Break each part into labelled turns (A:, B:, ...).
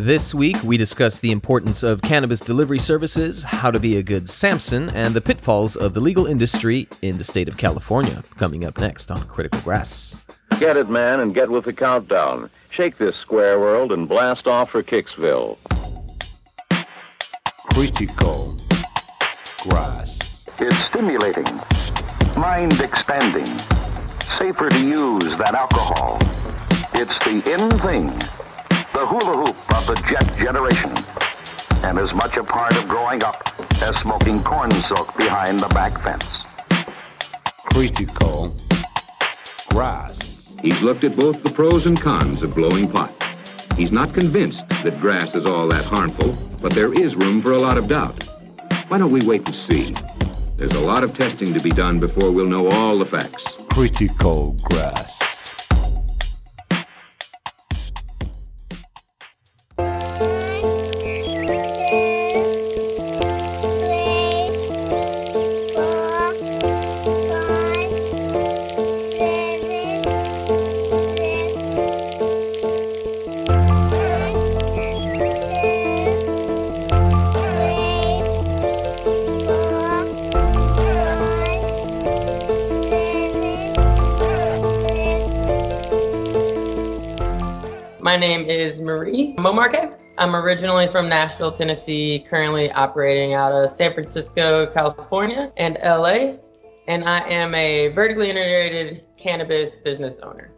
A: This week, we discuss the importance of cannabis delivery services, how to be a good Samson, and the pitfalls of the legal industry in the state of California. Coming up next on Critical Grass.
B: Get it, man, and get with the countdown. Shake this square world and blast off for Kicksville.
C: Critical Grass.
D: It's stimulating, mind expanding, safer to use than alcohol. It's the in thing the hula hoop of the jet generation, and as much a part of growing up as smoking corn silk behind the back fence.
C: Critical Grass.
E: He's looked at both the pros and cons of blowing pot. He's not convinced that grass is all that harmful, but there is room for a lot of doubt. Why don't we wait and see? There's a lot of testing to be done before we'll know all the facts.
C: Critical Grass.
F: Name is Marie Momarque. I'm originally from Nashville, Tennessee, currently operating out of San Francisco, California, and LA. And I am a vertically integrated cannabis business owner.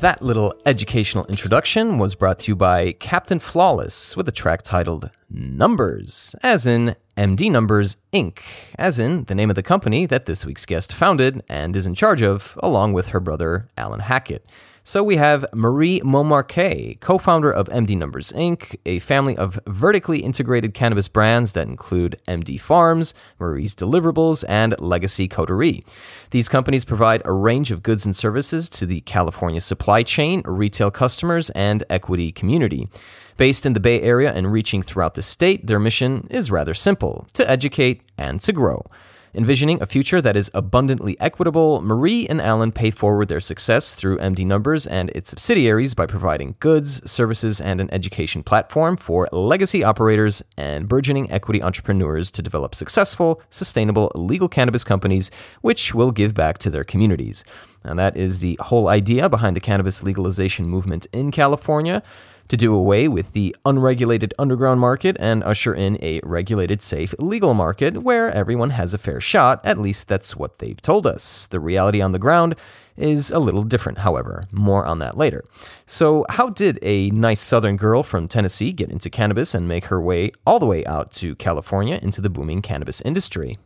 A: That little educational introduction was brought to you by Captain Flawless with a track titled Numbers, as in MD Numbers Inc., as in the name of the company that this week's guest founded and is in charge of, along with her brother Alan Hackett. So we have Marie Momarque, co founder of MD Numbers Inc., a family of vertically integrated cannabis brands that include MD Farms, Marie's Deliverables, and Legacy Coterie. These companies provide a range of goods and services to the California supply chain, retail customers, and equity community. Based in the Bay Area and reaching throughout the state, their mission is rather simple to educate and to grow. Envisioning a future that is abundantly equitable, Marie and Alan pay forward their success through MD Numbers and its subsidiaries by providing goods, services, and an education platform for legacy operators and burgeoning equity entrepreneurs to develop successful, sustainable legal cannabis companies which will give back to their communities. And that is the whole idea behind the cannabis legalization movement in California to do away with the unregulated underground market and usher in a regulated, safe, legal market where everyone has a fair shot. At least that's what they've told us. The reality on the ground is a little different, however. More on that later. So, how did a nice southern girl from Tennessee get into cannabis and make her way all the way out to California into the booming cannabis industry?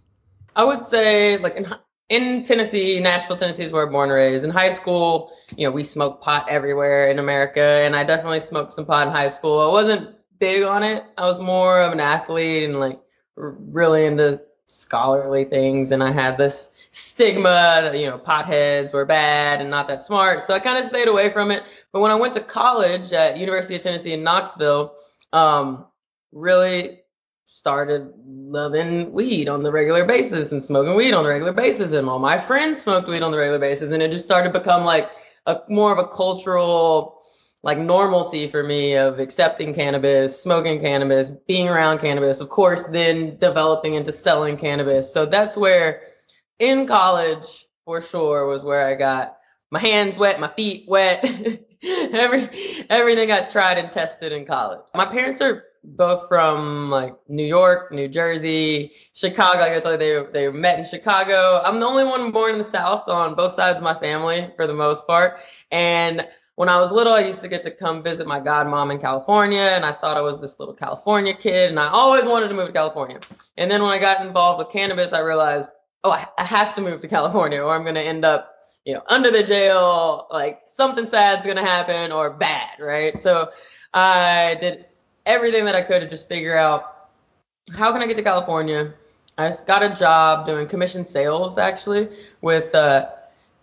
F: I would say, like in, in Tennessee, Nashville, Tennessee is where I'm born and raised. In high school, you know, we smoked pot everywhere in America, and I definitely smoked some pot in high school. I wasn't big on it. I was more of an athlete and like really into scholarly things, and I had this stigma that you know potheads were bad and not that smart, so I kind of stayed away from it. But when I went to college at University of Tennessee in Knoxville, um, really started loving weed on the regular basis and smoking weed on the regular basis and all my friends smoked weed on the regular basis and it just started to become like a more of a cultural like normalcy for me of accepting cannabis, smoking cannabis, being around cannabis, of course, then developing into selling cannabis. So that's where in college for sure was where I got my hands wet, my feet wet, every everything I tried and tested in college. My parents are both from like New York, New Jersey, Chicago. Like I told you, they they met in Chicago. I'm the only one born in the South on both sides of my family for the most part. And when I was little, I used to get to come visit my godmom in California, and I thought I was this little California kid, and I always wanted to move to California. And then when I got involved with cannabis, I realized, oh, I, I have to move to California, or I'm going to end up, you know, under the jail. Like something sad's going to happen, or bad, right? So I did everything that I could to just figure out how can I get to California I just got a job doing commission sales actually with uh,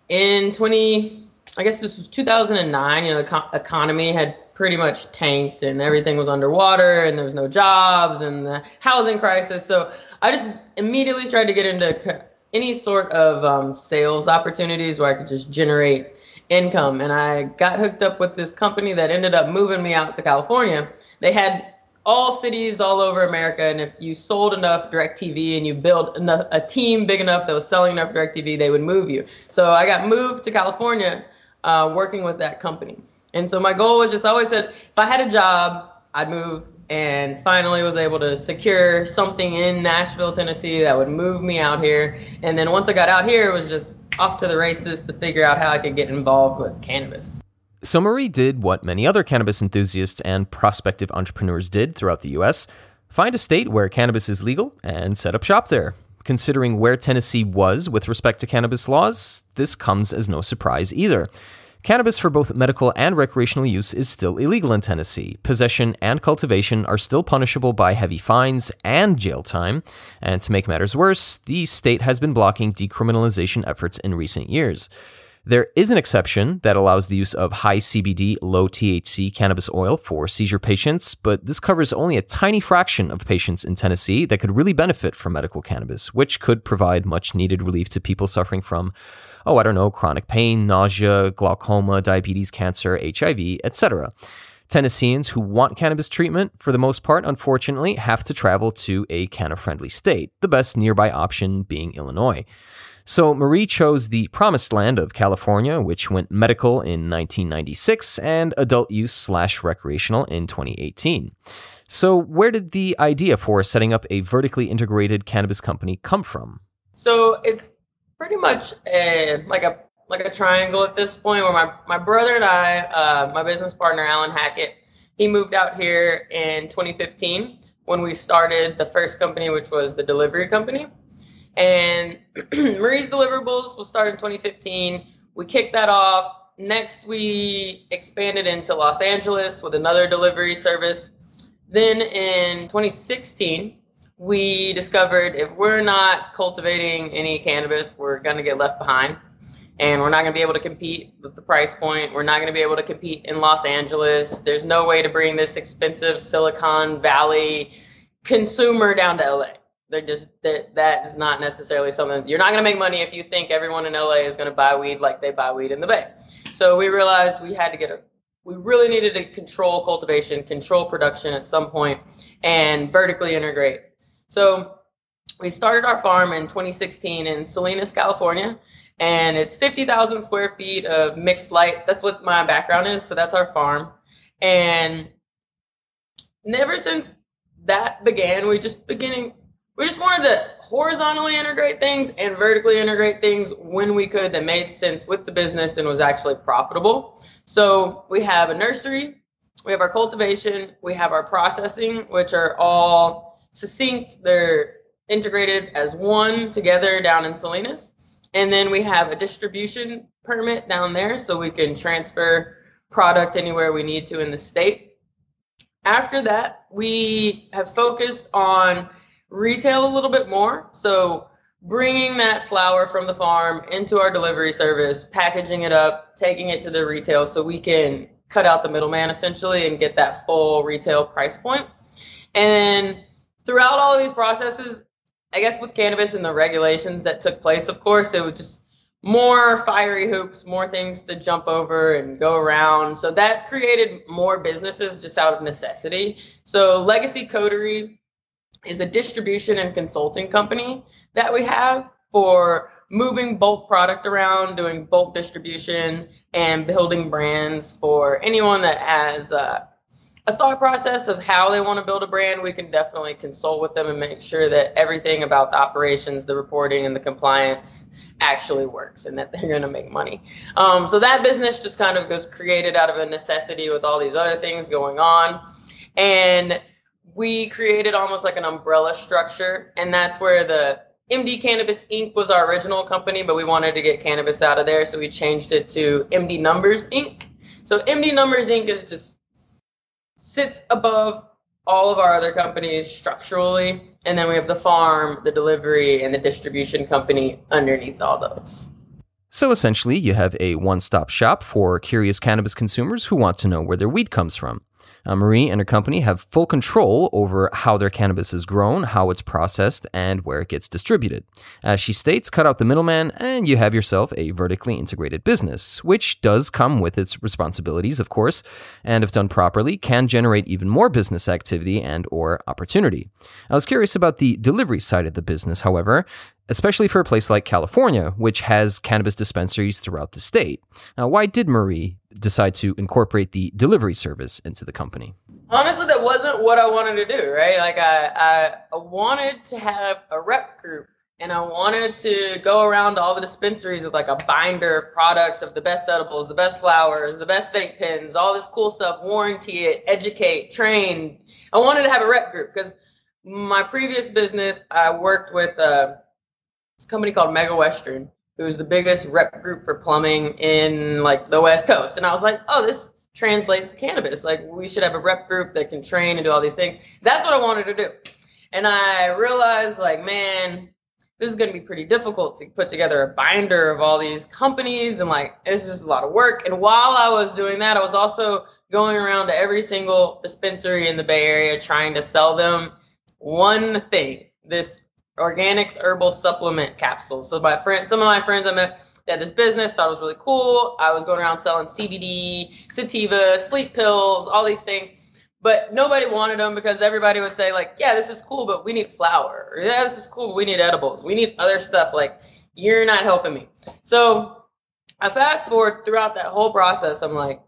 F: in 20 I guess this was 2009. You know, the co- economy had pretty much tanked and everything was underwater and there was no jobs and the housing crisis. So I just immediately tried to get into any sort of um, sales opportunities where I could just generate income. And I got hooked up with this company that ended up moving me out to California. They had all cities all over America, and if you sold enough DirecTV and you built enough, a team big enough that was selling enough DirecTV, they would move you. So I got moved to California uh, working with that company. And so my goal was just I always said if I had a job, I'd move and finally was able to secure something in Nashville, Tennessee that would move me out here. And then once I got out here, it was just off to the races to figure out how I could get involved with cannabis.
A: So Marie did what many other cannabis enthusiasts and prospective entrepreneurs did throughout the US find a state where cannabis is legal and set up shop there. Considering where Tennessee was with respect to cannabis laws, this comes as no surprise either. Cannabis for both medical and recreational use is still illegal in Tennessee. Possession and cultivation are still punishable by heavy fines and jail time. And to make matters worse, the state has been blocking decriminalization efforts in recent years. There is an exception that allows the use of high CBD, low THC cannabis oil for seizure patients, but this covers only a tiny fraction of patients in Tennessee that could really benefit from medical cannabis, which could provide much needed relief to people suffering from oh, I don't know, chronic pain, nausea, glaucoma, diabetes, cancer, HIV, etc. Tennesseans who want cannabis treatment, for the most part, unfortunately, have to travel to a canna friendly state, the best nearby option being Illinois. So Marie chose the promised land of California, which went medical in 1996 and adult use slash recreational in 2018. So where did the idea for setting up a vertically integrated cannabis company come from?
F: So it's pretty much a, like a like a triangle at this point where my, my brother and I, uh, my business partner Alan Hackett, he moved out here in 2015 when we started the first company, which was the delivery company. And Marie's Deliverables was started in 2015. We kicked that off. Next, we expanded into Los Angeles with another delivery service. Then in 2016, we discovered if we're not cultivating any cannabis, we're going to get left behind. And we're not going to be able to compete with the price point. We're not going to be able to compete in Los Angeles. There's no way to bring this expensive Silicon Valley consumer down to LA. They're just that that is not necessarily something you're not going to make money if you think everyone in LA is going to buy weed like they buy weed in the Bay. So we realized we had to get a we really needed to control cultivation, control production at some point, and vertically integrate so we started our farm in 2016 in Salinas, California, and it's 50,000 square feet of mixed light. That's what my background is. So that's our farm. And never since that began, we just beginning we just wanted to horizontally integrate things and vertically integrate things when we could that made sense with the business and was actually profitable. So we have a nursery, we have our cultivation, we have our processing, which are all succinct. They're integrated as one together down in Salinas. And then we have a distribution permit down there so we can transfer product anywhere we need to in the state. After that, we have focused on retail a little bit more. So bringing that flour from the farm into our delivery service, packaging it up, taking it to the retail so we can cut out the middleman essentially and get that full retail price point. And throughout all these processes, I guess with cannabis and the regulations that took place, of course, it was just more fiery hoops, more things to jump over and go around. So that created more businesses just out of necessity. So Legacy Coterie is a distribution and consulting company that we have for moving bulk product around, doing bulk distribution, and building brands for anyone that has uh, a thought process of how they want to build a brand, we can definitely consult with them and make sure that everything about the operations, the reporting, and the compliance actually works and that they're going to make money. Um, so that business just kind of goes created out of a necessity with all these other things going on. And we created almost like an umbrella structure. And that's where the MD Cannabis Inc. was our original company, but we wanted to get cannabis out of there. So we changed it to MD Numbers Inc. So MD Numbers Inc. is just sits above all of our other companies structurally, and then we have the farm, the delivery, and the distribution company underneath all those.
A: So essentially, you have a one stop shop for curious cannabis consumers who want to know where their weed comes from. Uh, Marie and her company have full control over how their cannabis is grown, how it's processed, and where it gets distributed. As she states, cut out the middleman, and you have yourself a vertically integrated business, which does come with its responsibilities, of course, and if done properly, can generate even more business activity and or opportunity. I was curious about the delivery side of the business, however, especially for a place like California, which has cannabis dispensaries throughout the state. Now, why did Marie decide to incorporate the delivery service into the company?
F: Honestly, that wasn't what I wanted to do, right? Like I, I, wanted to have a rep group and I wanted to go around to all the dispensaries with like a binder of products of the best edibles, the best flowers, the best vape pens, all this cool stuff, warranty it, educate, train. I wanted to have a rep group because my previous business, I worked with uh, this company called Mega Western, who's the biggest rep group for plumbing in like the West Coast. And I was like, oh, this translates to cannabis. Like we should have a rep group that can train and do all these things. That's what I wanted to do. And I realized like, man, this is going to be pretty difficult to put together a binder of all these companies and like it's just a lot of work. And while I was doing that, I was also going around to every single dispensary in the Bay Area trying to sell them one thing, this organics herbal supplement capsules. So my friend, some of my friends I met had this business, thought it was really cool. I was going around selling CBD, sativa, sleep pills, all these things. But nobody wanted them because everybody would say like, yeah, this is cool, but we need flour. Yeah, this is cool, but we need edibles. We need other stuff. Like, you're not helping me. So I fast forward throughout that whole process. I'm like,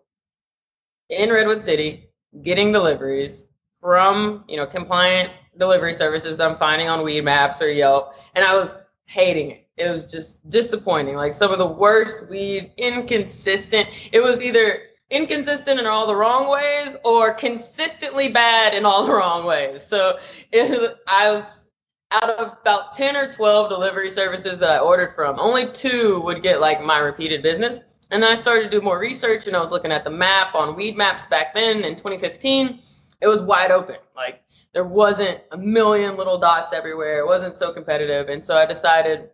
F: in Redwood City, getting deliveries from, you know, compliant delivery services I'm finding on Weedmaps or Yelp, and I was hating it. It was just disappointing. Like some of the worst weed, inconsistent. It was either inconsistent in all the wrong ways or consistently bad in all the wrong ways. So it, I was out of about 10 or 12 delivery services that I ordered from, only two would get like my repeated business. And then I started to do more research and I was looking at the map on Weedmaps back then in 2015. It was wide open. Like there wasn't a million little dots everywhere. It wasn't so competitive. And so I decided,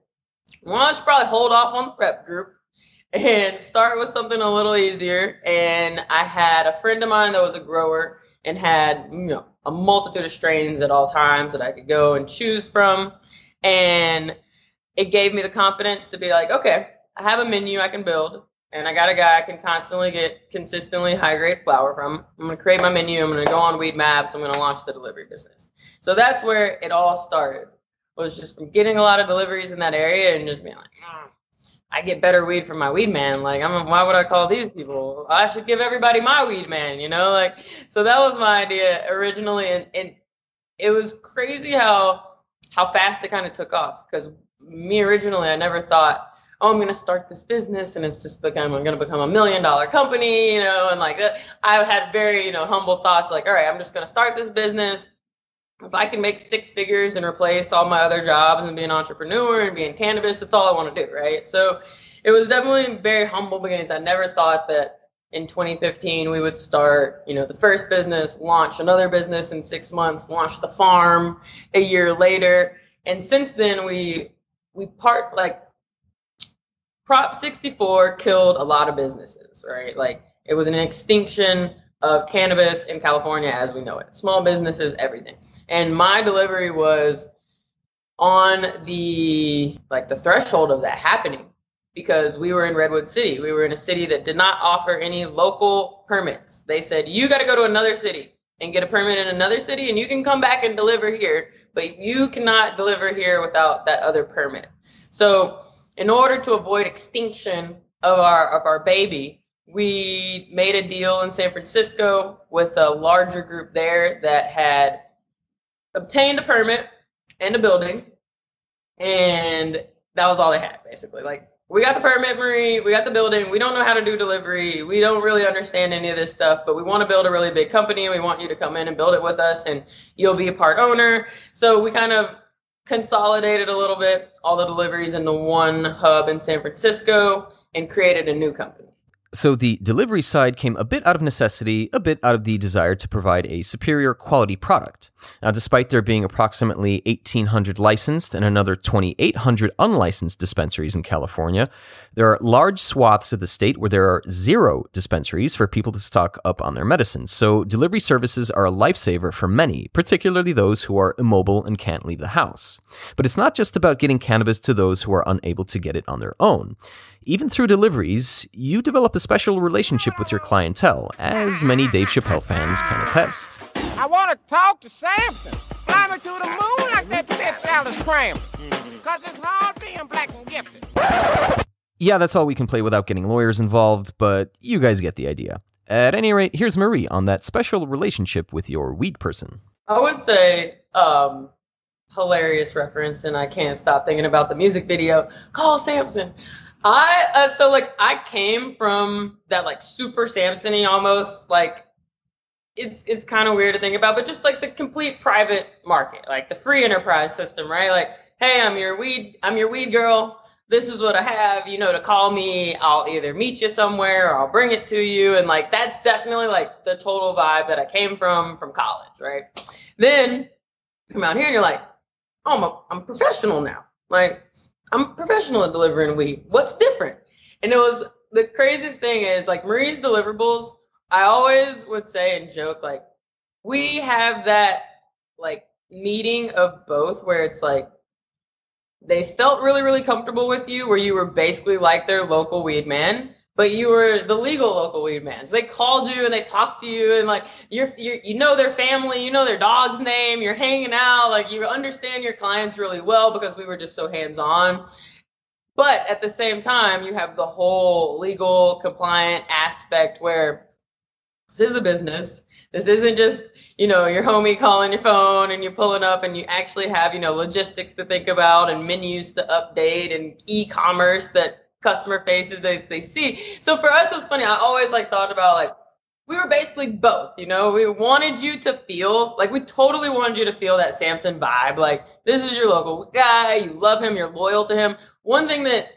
F: well, I should probably hold off on the prep group and start with something a little easier. And I had a friend of mine that was a grower and had, you know, a multitude of strains at all times that I could go and choose from. And it gave me the confidence to be like, okay, I have a menu I can build and I got a guy I can constantly get consistently high grade flour from. I'm gonna create my menu. I'm gonna go on Weedmaps. I'm gonna launch the delivery business. So that's where it all started. Was just from getting a lot of deliveries in that area and just being like, mm, I get better weed from my weed man. Like, I'm why would I call these people? I should give everybody my weed man. You know, like so that was my idea originally, and, and it was crazy how how fast it kind of took off because me originally I never thought oh, I'm going to start this business and it's just become, I'm going to become a million dollar company, you know, and like uh, that. I had very, you know, humble thoughts like, all right, I'm just going to start this business. If I can make six figures and replace all my other jobs and be an entrepreneur and be in cannabis, that's all I want to do, right? So it was definitely very humble beginnings. I never thought that in 2015 we would start, you know, the first business, launch another business in six months, launch the farm a year later. And since then we we part like Prop 64 killed a lot of businesses, right? Like it was an extinction of cannabis in California as we know it. Small businesses, everything. And my delivery was on the like the threshold of that happening because we were in Redwood City. We were in a city that did not offer any local permits. They said you got to go to another city and get a permit in another city and you can come back and deliver here, but you cannot deliver here without that other permit. So in order to avoid extinction of our of our baby, we made a deal in San Francisco with a larger group there that had obtained a permit and a building, and that was all they had basically. Like we got the permit, Marie, we got the building, we don't know how to do delivery, we don't really understand any of this stuff, but we want to build a really big company and we want you to come in and build it with us and you'll be a part owner. So we kind of consolidated a little bit all the deliveries into one hub in San Francisco and created a new company.
A: So the delivery side came a bit out of necessity, a bit out of the desire to provide a superior quality product. Now, despite there being approximately 1,800 licensed and another 2,800 unlicensed dispensaries in California, there are large swaths of the state where there are zero dispensaries for people to stock up on their medicines. So delivery services are a lifesaver for many, particularly those who are immobile and can't leave the house. But it's not just about getting cannabis to those who are unable to get it on their own. Even through deliveries, you develop a special relationship with your clientele, as many Dave Chappelle fans can attest.
G: I want to talk to Samson. Fly me to the moon like that bitch Alice Cram. Cause it's hard being black and gifted.
A: Yeah, that's all we can play without getting lawyers involved, but you guys get the idea. At any rate, here's Marie on that special relationship with your weed person.
F: I would say um, hilarious reference, and I can't stop thinking about the music video. Call Samson. I uh, so like I came from that like super Samsony almost like it's it's kind of weird to think about, but just like the complete private market, like the free enterprise system, right? Like, hey, I'm your weed, I'm your weed girl. This is what I have, you know, to call me. I'll either meet you somewhere or I'll bring it to you, and like that's definitely like the total vibe that I came from from college, right? Then come out here and you're like, oh, I'm a, I'm professional now, like I'm professional at delivering weed. What's different? And it was the craziest thing is like Marie's deliverables. I always would say and joke like we have that like meeting of both where it's like they felt really really comfortable with you where you were basically like their local weed man but you were the legal local weed man. So they called you and they talked to you and like you're, you're you know their family, you know their dog's name, you're hanging out, like you understand your clients really well because we were just so hands on. But at the same time, you have the whole legal compliant aspect where this is a business. This isn't just, you know, your homie calling your phone and you're pulling up and you actually have, you know, logistics to think about and menus to update and e-commerce that customer faces they, they see. So for us, it was funny. I always like thought about like we were basically both. You know, we wanted you to feel like we totally wanted you to feel that Samson vibe. Like this is your local guy. You love him. You're loyal to him. One thing that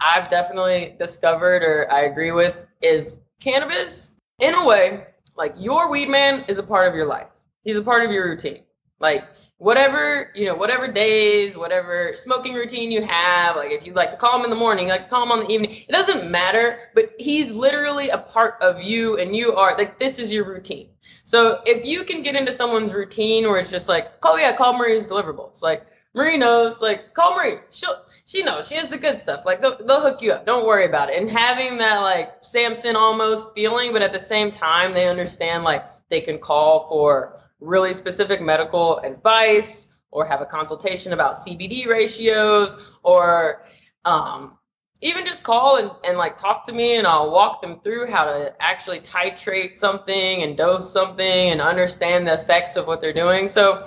F: I've definitely discovered or I agree with is cannabis in a way like your weed man is a part of your life. He's a part of your routine. Like whatever you know whatever days whatever smoking routine you have like if you like to call him in the morning like call him on the evening it doesn't matter but he's literally a part of you and you are like this is your routine. So if you can get into someone's routine where it's just like oh yeah call marie's deliverables like marie knows like call marie she'll she knows she has the good stuff like they'll, they'll hook you up don't worry about it. And having that like samson almost feeling but at the same time they understand like they can call for really specific medical advice or have a consultation about CBD ratios or um, even just call and, and like talk to me and I'll walk them through how to actually titrate something and dose something and understand the effects of what they're doing. So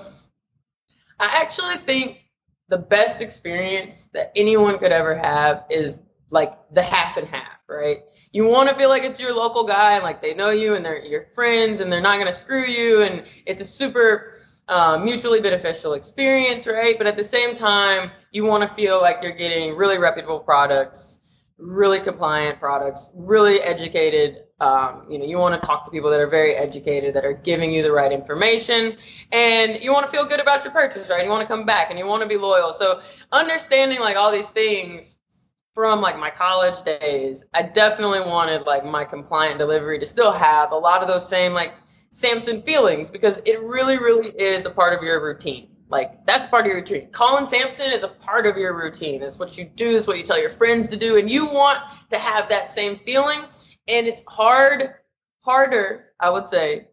F: I actually think the best experience that anyone could ever have is like the half and half, right? You want to feel like it's your local guy and like they know you and they're your friends and they're not going to screw you and it's a super uh, mutually beneficial experience, right? But at the same time, you want to feel like you're getting really reputable products, really compliant products, really educated. Um, you know, you want to talk to people that are very educated, that are giving you the right information, and you want to feel good about your purchase, right? You want to come back and you want to be loyal. So understanding like all these things from like my college days, I definitely wanted like my compliant delivery to still have a lot of those same like Samson feelings because it really, really is a part of your routine. Like that's part of your routine. Calling Samson is a part of your routine. It's what you do, it's what you tell your friends to do, and you want to have that same feeling. And it's hard, harder, I would say,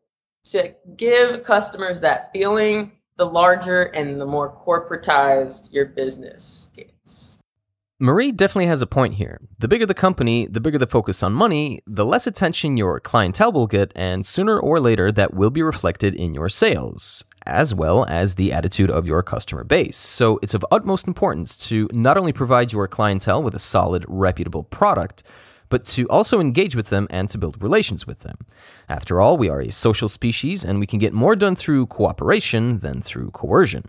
F: to give customers that feeling the larger and the more corporatized your business gets.
A: Marie definitely has a point here. The bigger the company, the bigger the focus on money, the less attention your clientele will get, and sooner or later that will be reflected in your sales, as well as the attitude of your customer base. So it's of utmost importance to not only provide your clientele with a solid, reputable product, but to also engage with them and to build relations with them. After all, we are a social species and we can get more done through cooperation than through coercion.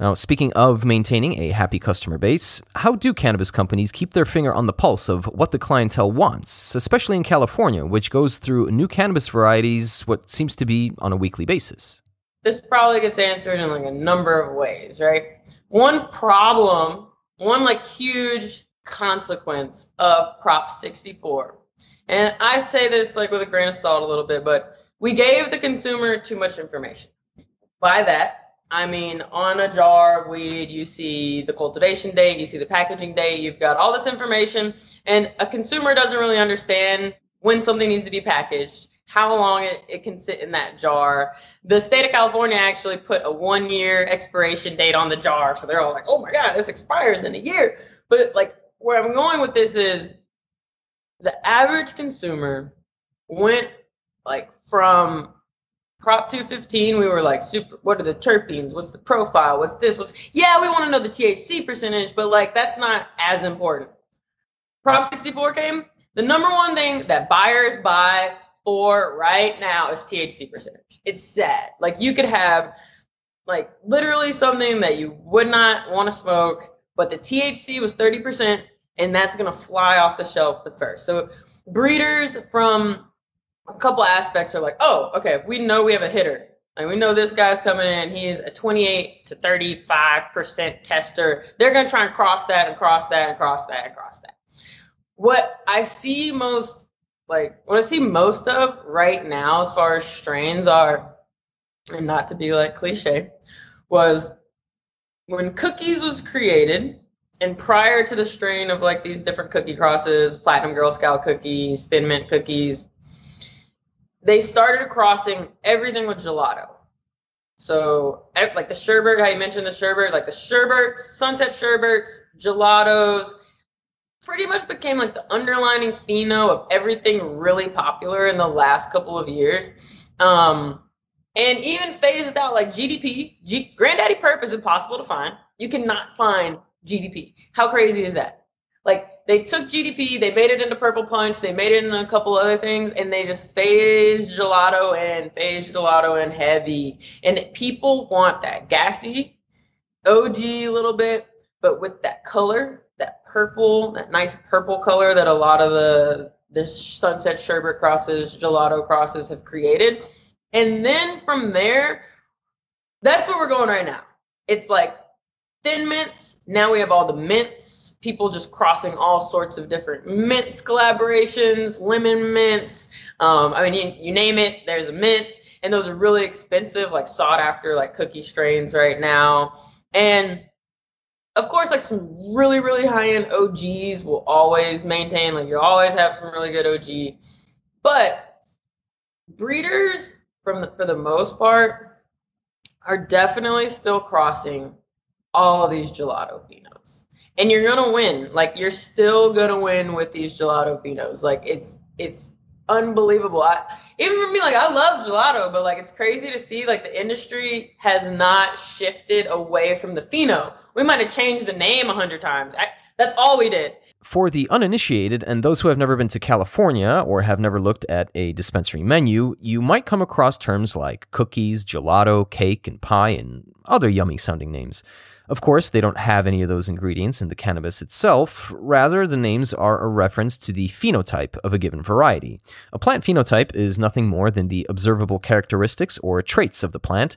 A: Now, speaking of maintaining a happy customer base, how do cannabis companies keep their finger on the pulse of what the clientele wants, especially in California, which goes through new cannabis varieties what seems to be on a weekly basis?
F: This probably gets answered in like a number of ways, right? One problem, one like huge consequence of Prop 64. And I say this like with a grain of salt a little bit, but we gave the consumer too much information. By that, I mean, on a jar of weed, you see the cultivation date, you see the packaging date, you've got all this information, and a consumer doesn't really understand when something needs to be packaged, how long it, it can sit in that jar. The state of California actually put a one year expiration date on the jar, so they're all like, oh my God, this expires in a year. But like, where I'm going with this is the average consumer went like from Prop 215, we were like, super. What are the terpenes? What's the profile? What's this? What's yeah? We want to know the THC percentage, but like that's not as important. Prop 64 came. The number one thing that buyers buy for right now is THC percentage. It's sad. Like you could have like literally something that you would not want to smoke, but the THC was 30%, and that's gonna fly off the shelf the first. So breeders from a couple aspects are like, oh, okay, we know we have a hitter. Like we know this guy's coming in. He's a 28 to 35 percent tester. They're gonna try and cross that and cross that and cross that and cross that. What I see most, like what I see most of right now, as far as strains are, and not to be like cliche, was when cookies was created and prior to the strain of like these different cookie crosses, platinum Girl Scout cookies, thin mint cookies, they started crossing everything with gelato. So like the sherbet, how you mentioned the sherbet, like the sherbets, sunset sherbets, gelatos, pretty much became like the underlining pheno of everything really popular in the last couple of years. Um, and even phased out like GDP. G- Granddaddy Purp is impossible to find. You cannot find GDP. How crazy is that? Like they took GDP, they made it into Purple Punch, they made it into a couple other things, and they just phased gelato and phased gelato in heavy. And people want that gassy, OG a little bit, but with that color, that purple, that nice purple color that a lot of the the sunset sherbet crosses, gelato crosses have created. And then from there, that's where we're going right now. It's like thin mints. Now we have all the mints people just crossing all sorts of different mints collaborations, lemon mints. Um, I mean, you, you name it, there's a mint, and those are really expensive, like sought after, like cookie strains right now. And of course, like some really, really high end OGs will always maintain, like you always have some really good OG. But breeders, from the, for the most part, are definitely still crossing all of these gelato phenos and you're gonna win. Like you're still gonna win with these gelato phenos. Like it's it's unbelievable. I, even for me, like I love gelato, but like it's crazy to see like the industry has not shifted away from the pheno. We might have changed the name a hundred times. I, that's all we did.
A: For the uninitiated and those who have never been to California or have never looked at a dispensary menu, you might come across terms like cookies, gelato, cake, and pie, and other yummy sounding names. Of course, they don't have any of those ingredients in the cannabis itself. Rather, the names are a reference to the phenotype of a given variety. A plant phenotype is nothing more than the observable characteristics or traits of the plant.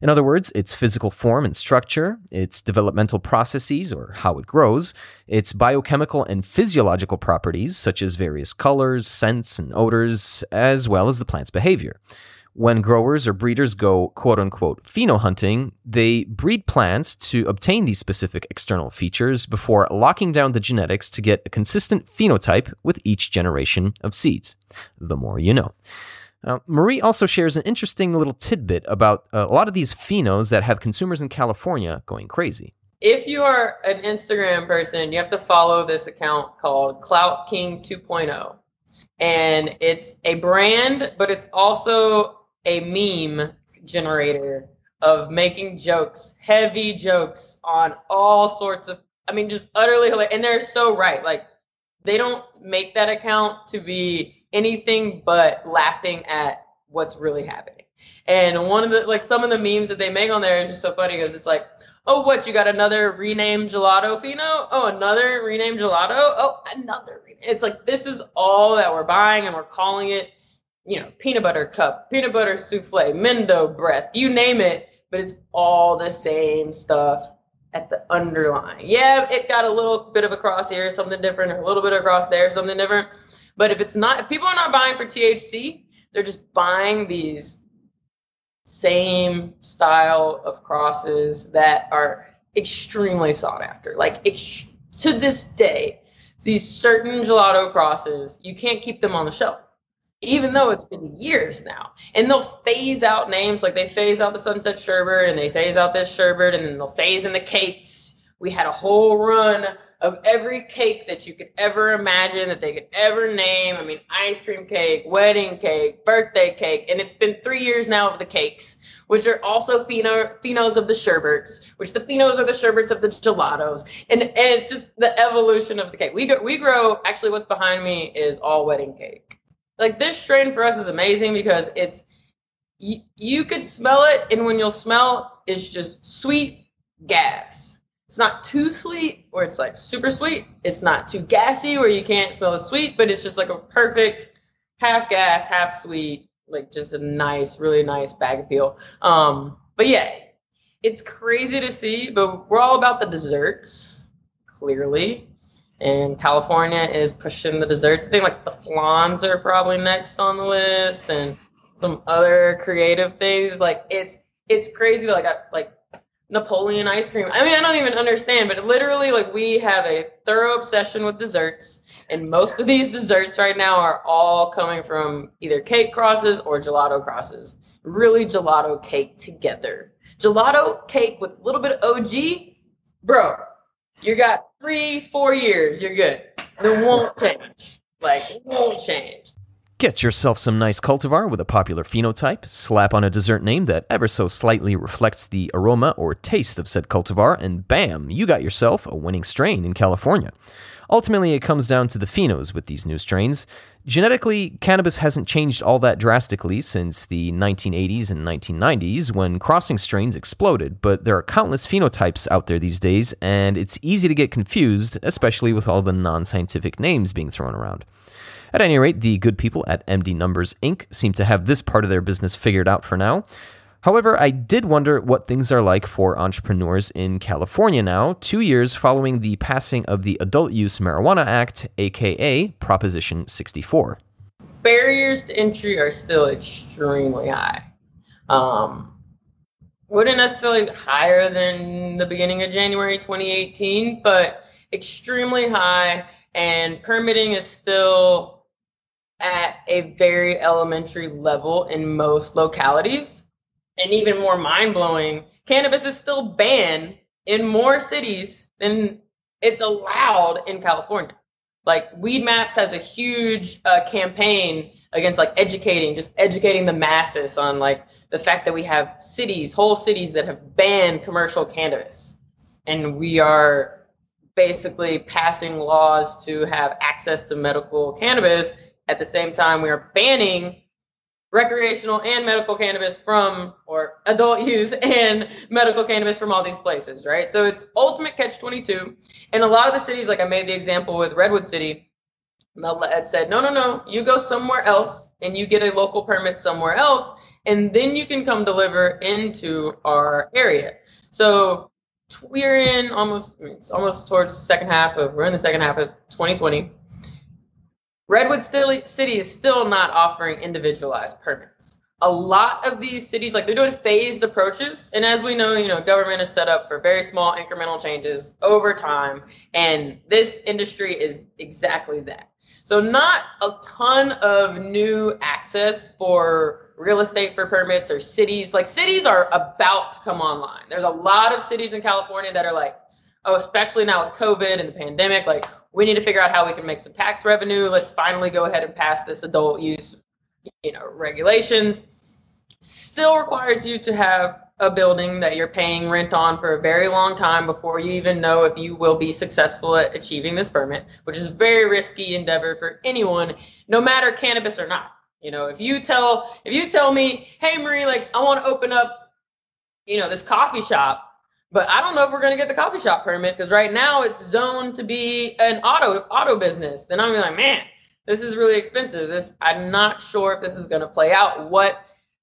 A: In other words, its physical form and structure, its developmental processes or how it grows, its biochemical and physiological properties, such as various colors, scents, and odors, as well as the plant's behavior. When growers or breeders go quote unquote pheno hunting, they breed plants to obtain these specific external features before locking down the genetics to get a consistent phenotype with each generation of seeds. The more you know. Now, Marie also shares an interesting little tidbit about uh, a lot of these phenos that have consumers in California going crazy.
F: If you are an Instagram person, you have to follow this account called Clout King 2.0. And it's a brand, but it's also a meme generator of making jokes, heavy jokes on all sorts of, I mean, just utterly hilarious. And they're so right. Like, they don't make that account to be anything but laughing at what's really happening. And one of the, like, some of the memes that they make on there is just so funny because it's like, Oh, what? You got another renamed gelato pheno? Oh, another renamed gelato? Oh, another. It's like this is all that we're buying, and we're calling it, you know, peanut butter cup, peanut butter souffle, Mendo breath, you name it, but it's all the same stuff at the underlying. Yeah, it got a little bit of a cross here, something different, or a little bit across there, something different. But if it's not, if people are not buying for THC, they're just buying these same style of crosses that are extremely sought after. Like ex- to this day, these certain gelato crosses, you can't keep them on the shelf. Even though it's been years now. And they'll phase out names, like they phase out the Sunset Sherbet and they phase out this sherbet and then they'll phase in the cakes. We had a whole run of every cake that you could ever imagine that they could ever name. I mean, ice cream cake, wedding cake, birthday cake, and it's been three years now of the cakes, which are also pheno, phenos of the sherbets, which the phenos are the sherbets of the gelatos, and, and it's just the evolution of the cake. We go, we grow. Actually, what's behind me is all wedding cake. Like this strain for us is amazing because it's you, you could smell it, and when you'll smell, it's just sweet gas it's not too sweet or it's like super sweet. It's not too gassy where you can't smell the sweet, but it's just like a perfect half gas, half sweet, like just a nice, really nice bag appeal. Um, but yeah, it's crazy to see, but we're all about the desserts, clearly. And California is pushing the desserts. I think like the flans are probably next on the list and some other creative things. Like it's it's crazy. Like I, like Napoleon ice cream. I mean, I don't even understand, but literally, like, we have a thorough obsession with desserts, and most of these desserts right now are all coming from either cake crosses or gelato crosses. Really, gelato cake together. Gelato cake with a little bit of OG, bro. You got three, four years, you're good. It won't change. Like, it won't change.
A: Get yourself some nice cultivar with a popular phenotype, slap on a dessert name that ever so slightly reflects the aroma or taste of said cultivar, and bam, you got yourself a winning strain in California. Ultimately, it comes down to the phenos with these new strains. Genetically, cannabis hasn't changed all that drastically since the 1980s and 1990s when crossing strains exploded, but there are countless phenotypes out there these days, and it's easy to get confused, especially with all the non scientific names being thrown around. At any rate, the good people at MD Numbers Inc. seem to have this part of their business figured out for now. However, I did wonder what things are like for entrepreneurs in California now, two years following the passing of the Adult Use Marijuana Act, aka Proposition 64.
F: Barriers to entry are still extremely high. Um, wouldn't necessarily higher than the beginning of January 2018, but extremely high, and permitting is still at a very elementary level in most localities. And even more mind blowing, cannabis is still banned in more cities than it's allowed in California. Like Weedmaps has a huge uh, campaign against like educating, just educating the masses on like the fact that we have cities, whole cities that have banned commercial cannabis. And we are basically passing laws to have access to medical cannabis at the same time, we are banning recreational and medical cannabis from, or adult use and medical cannabis from all these places, right? So it's ultimate catch 22. And a lot of the cities, like I made the example with Redwood City, that said, no, no, no, you go somewhere else and you get a local permit somewhere else, and then you can come deliver into our area. So we're in almost, it's almost towards second half of, we're in the second half of 2020. Redwood City is still not offering individualized permits. A lot of these cities, like they're doing phased approaches, and as we know, you know, government is set up for very small incremental changes over time, and this industry is exactly that. So not a ton of new access for real estate for permits or cities. Like cities are about to come online. There's a lot of cities in California that are like, oh, especially now with COVID and the pandemic, like we need to figure out how we can make some tax revenue. Let's finally go ahead and pass this adult use, you know, regulations. Still requires you to have a building that you're paying rent on for a very long time before you even know if you will be successful at achieving this permit, which is a very risky endeavor for anyone, no matter cannabis or not. You know, if you tell if you tell me, hey Marie, like I want to open up, you know, this coffee shop, But I don't know if we're gonna get the coffee shop permit because right now it's zoned to be an auto auto business. Then I'm like, man, this is really expensive. This I'm not sure if this is gonna play out. What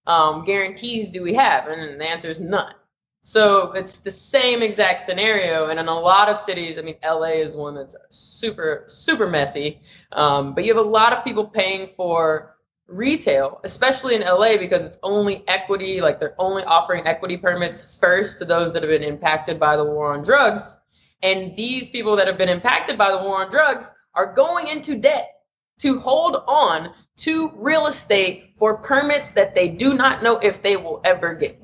F: um, guarantees do we have? And the answer is none. So it's the same exact scenario. And in a lot of cities, I mean, LA is one that's super, super messy. Um, but you have a lot of people paying for retail, especially in LA, because it's only equity, like they're only offering equity permits first to those that have been impacted by the war on drugs. And these people that have been impacted by the war on drugs are going into debt to hold on to real estate for permits that they do not know if they will ever get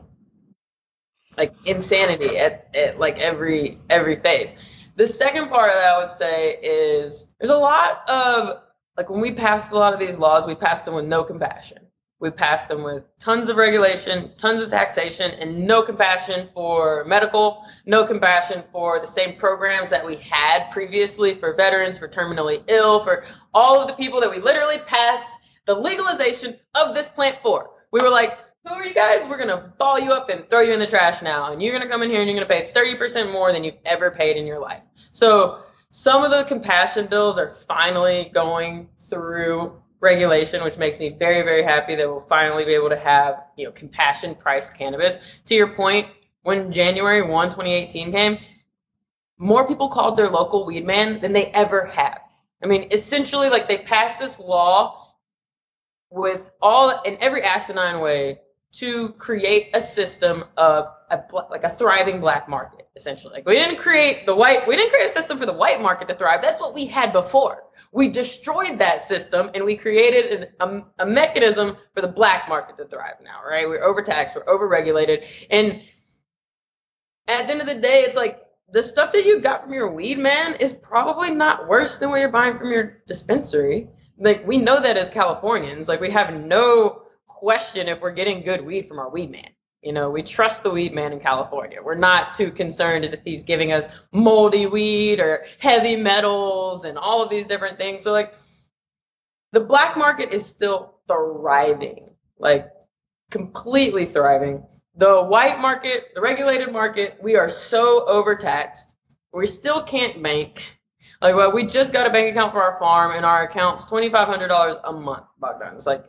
F: like insanity at, at like every every phase. The second part that I would say is there's a lot of like when we passed a lot of these laws, we passed them with no compassion. We passed them with tons of regulation, tons of taxation, and no compassion for medical, no compassion for the same programs that we had previously for veterans, for terminally ill, for all of the people that we literally passed the legalization of this plant for. We were like, who are you guys? We're gonna ball you up and throw you in the trash now, and you're gonna come in here and you're gonna pay 30% more than you've ever paid in your life. So some of the compassion bills are finally going through regulation, which makes me very, very happy that we'll finally be able to have, you know, compassion priced cannabis. To your point, when January 1, 2018 came, more people called their local weed man than they ever have. I mean, essentially, like they passed this law with all in every asinine way to create a system of a, like a thriving black market, essentially. Like we didn't create the white, we didn't create a system for the white market to thrive. That's what we had before. We destroyed that system and we created an, a, a mechanism for the black market to thrive now, right? We're overtaxed, we're overregulated. And at the end of the day, it's like the stuff that you got from your weed man is probably not worse than what you're buying from your dispensary. Like we know that as Californians, like we have no question if we're getting good weed from our weed man. You know, we trust the weed man in California. We're not too concerned as if he's giving us moldy weed or heavy metals and all of these different things. So like the black market is still thriving, like completely thriving. The white market, the regulated market, we are so overtaxed. We still can't bank. Like well, we just got a bank account for our farm and our account's twenty five hundred dollars a month, Bogdan. It's like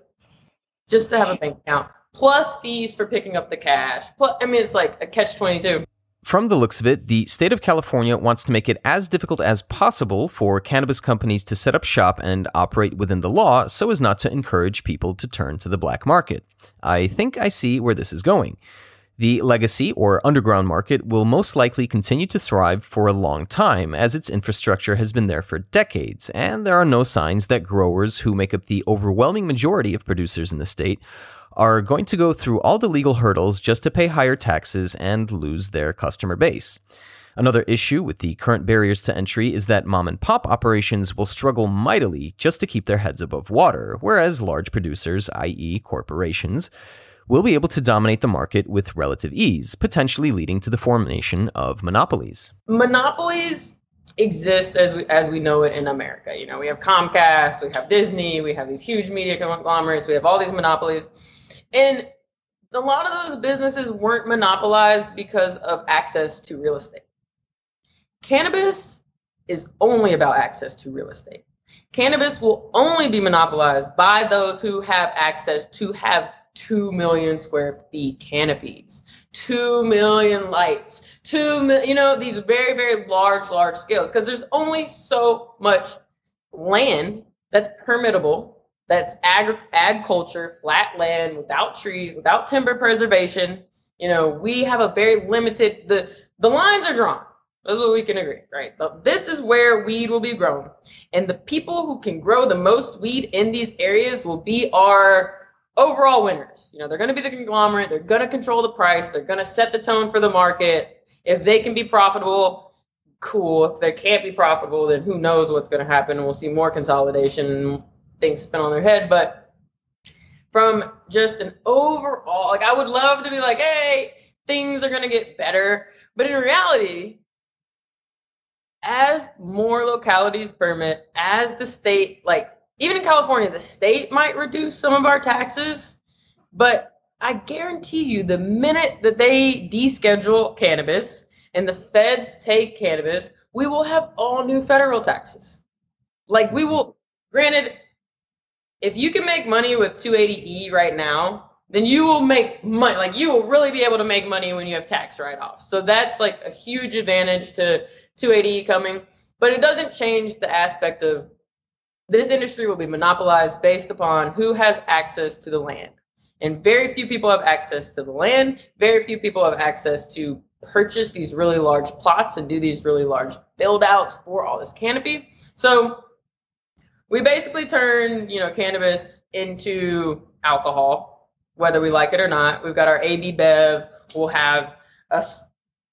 F: just to have a bank account, plus fees for picking up the cash. Plus, I mean, it's like a catch 22.
A: From the looks of it, the state of California wants to make it as difficult as possible for cannabis companies to set up shop and operate within the law so as not to encourage people to turn to the black market. I think I see where this is going. The legacy or underground market will most likely continue to thrive for a long time, as its infrastructure has been there for decades, and there are no signs that growers, who make up the overwhelming majority of producers in the state, are going to go through all the legal hurdles just to pay higher taxes and lose their customer base. Another issue with the current barriers to entry is that mom and pop operations will struggle mightily just to keep their heads above water, whereas large producers, i.e., corporations, will be able to dominate the market with relative ease, potentially leading to the formation of monopolies.
F: Monopolies exist as we as we know it in America. You know, we have Comcast, we have Disney, we have these huge media conglomerates, we have all these monopolies. And a lot of those businesses weren't monopolized because of access to real estate. Cannabis is only about access to real estate. Cannabis will only be monopolized by those who have access to have 2 million square feet canopies, 2 million lights, 2 million, you know, these very, very large, large scales because there's only so much land that's permittable, that's ag, ag culture, flat land, without trees, without timber preservation. You know, we have a very limited, the, the lines are drawn. That's what we can agree, right? This is where weed will be grown. And the people who can grow the most weed in these areas will be our overall winners. You know, they're going to be the conglomerate. They're going to control the price. They're going to set the tone for the market. If they can be profitable, cool. If they can't be profitable, then who knows what's going to happen? And we'll see more consolidation things spin on their head. But from just an overall, like I would love to be like, hey, things are to get better. But in reality, as more localities permit, as the state like even in California, the state might reduce some of our taxes, but I guarantee you the minute that they deschedule cannabis and the feds take cannabis, we will have all new federal taxes. Like we will, granted, if you can make money with 280E right now, then you will make money. Like you will really be able to make money when you have tax write-offs. So that's like a huge advantage to 280E coming. But it doesn't change the aspect of this industry will be monopolized based upon who has access to the land. And very few people have access to the land. Very few people have access to purchase these really large plots and do these really large build outs for all this canopy. So we basically turn, you know, cannabis into alcohol, whether we like it or not. We've got our AB Bev. We'll have us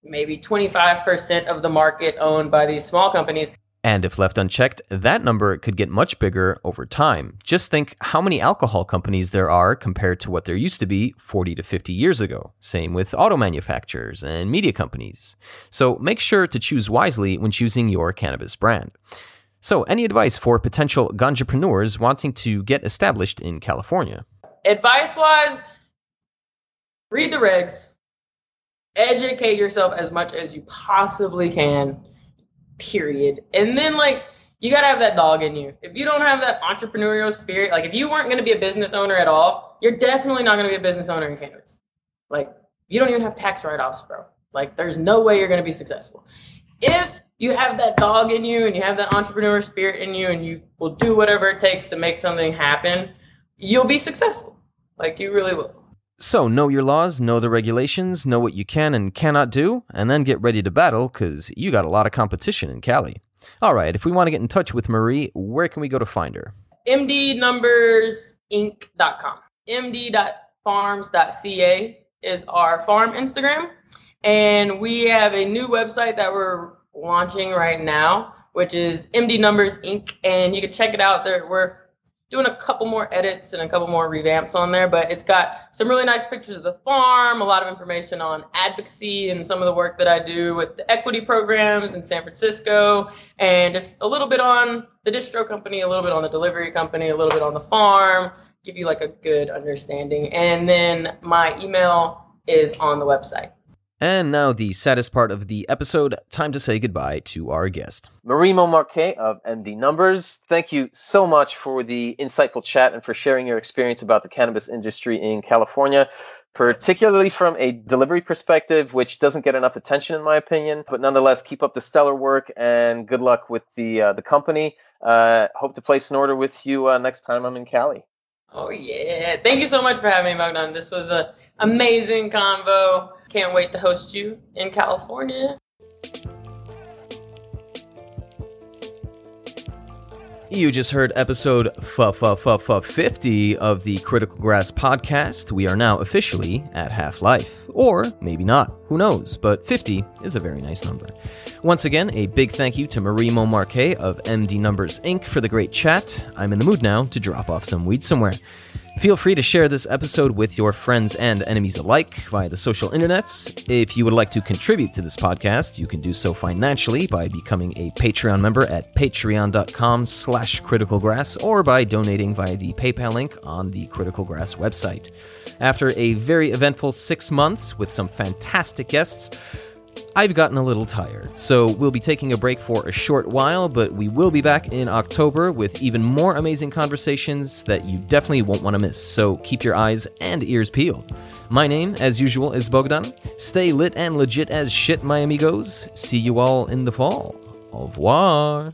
F: maybe 25% of the market owned by these small companies.
A: And if left unchecked, that number could get much bigger over time. Just think how many alcohol companies there are compared to what there used to be 40 to 50 years ago. Same with auto manufacturers and media companies. So make sure to choose wisely when choosing your cannabis brand. So, any advice for potential ganjapreneurs wanting to get established in California?
F: Advice wise, read the regs, educate yourself as much as you possibly can period. And then like you gotta have that dog in you. If you don't have that entrepreneurial spirit, like if you weren't gonna be a business owner at all, you're definitely not gonna be a business owner in cannabis. Like you don't even have tax write-offs, bro. Like there's no way you're gonna be successful. If you have that dog in you and you have that entrepreneur spirit in you and you will do whatever it takes to make something happen, you'll be successful. Like you really will.
A: So, know your laws, know the regulations, know what you can and cannot do, and then get ready to battle because you got a lot of competition in Cali. All right, if we want to get in touch with Marie, where can we go to find her?
F: mdnumbersinc.com. md.farms.ca is our farm Instagram. And we have a new website that we're launching right now, which is MD Numbers Inc. And you can check it out there. We're doing a couple more edits and a couple more revamps on there, but it's got some really nice pictures of the farm, a lot of information on advocacy and some of the work that I do with the equity programs in San Francisco, and just a little bit on the distro company, a little bit on the delivery company, a little bit on the farm, give you like a good understanding. And then my email is on the website.
A: And now, the saddest part of the episode time to say goodbye to our guest.
H: Marie Marquet of MD Numbers, thank you so much for the insightful chat and for sharing your experience about the cannabis industry in California, particularly from a delivery perspective, which doesn't get enough attention, in my opinion. But nonetheless, keep up the stellar work and good luck with the, uh, the company. Uh, hope to place an order with you uh, next time I'm in Cali.
F: Oh, yeah. Thank you so much for having me, Bogdan. This was an amazing convo. Can't wait to host you in California.
A: You just heard episode f- f- f- 50 of the Critical Grass podcast. We are now officially at half life. Or maybe not. Who knows? But 50 is a very nice number. Once again, a big thank you to Marie Marquet of MD Numbers Inc. for the great chat. I'm in the mood now to drop off some weed somewhere. Feel free to share this episode with your friends and enemies alike via the social internets. If you would like to contribute to this podcast, you can do so financially by becoming a Patreon member at patreon.com slash criticalgrass or by donating via the PayPal link on the Critical Grass website. After a very eventful six months with some fantastic guests, I've gotten a little tired, so we'll be taking a break for a short while, but we will be back in October with even more amazing conversations that you definitely won't want to miss, so keep your eyes and ears peeled. My name, as usual, is Bogdan. Stay lit and legit as shit, my amigos. See you all in the fall. Au revoir.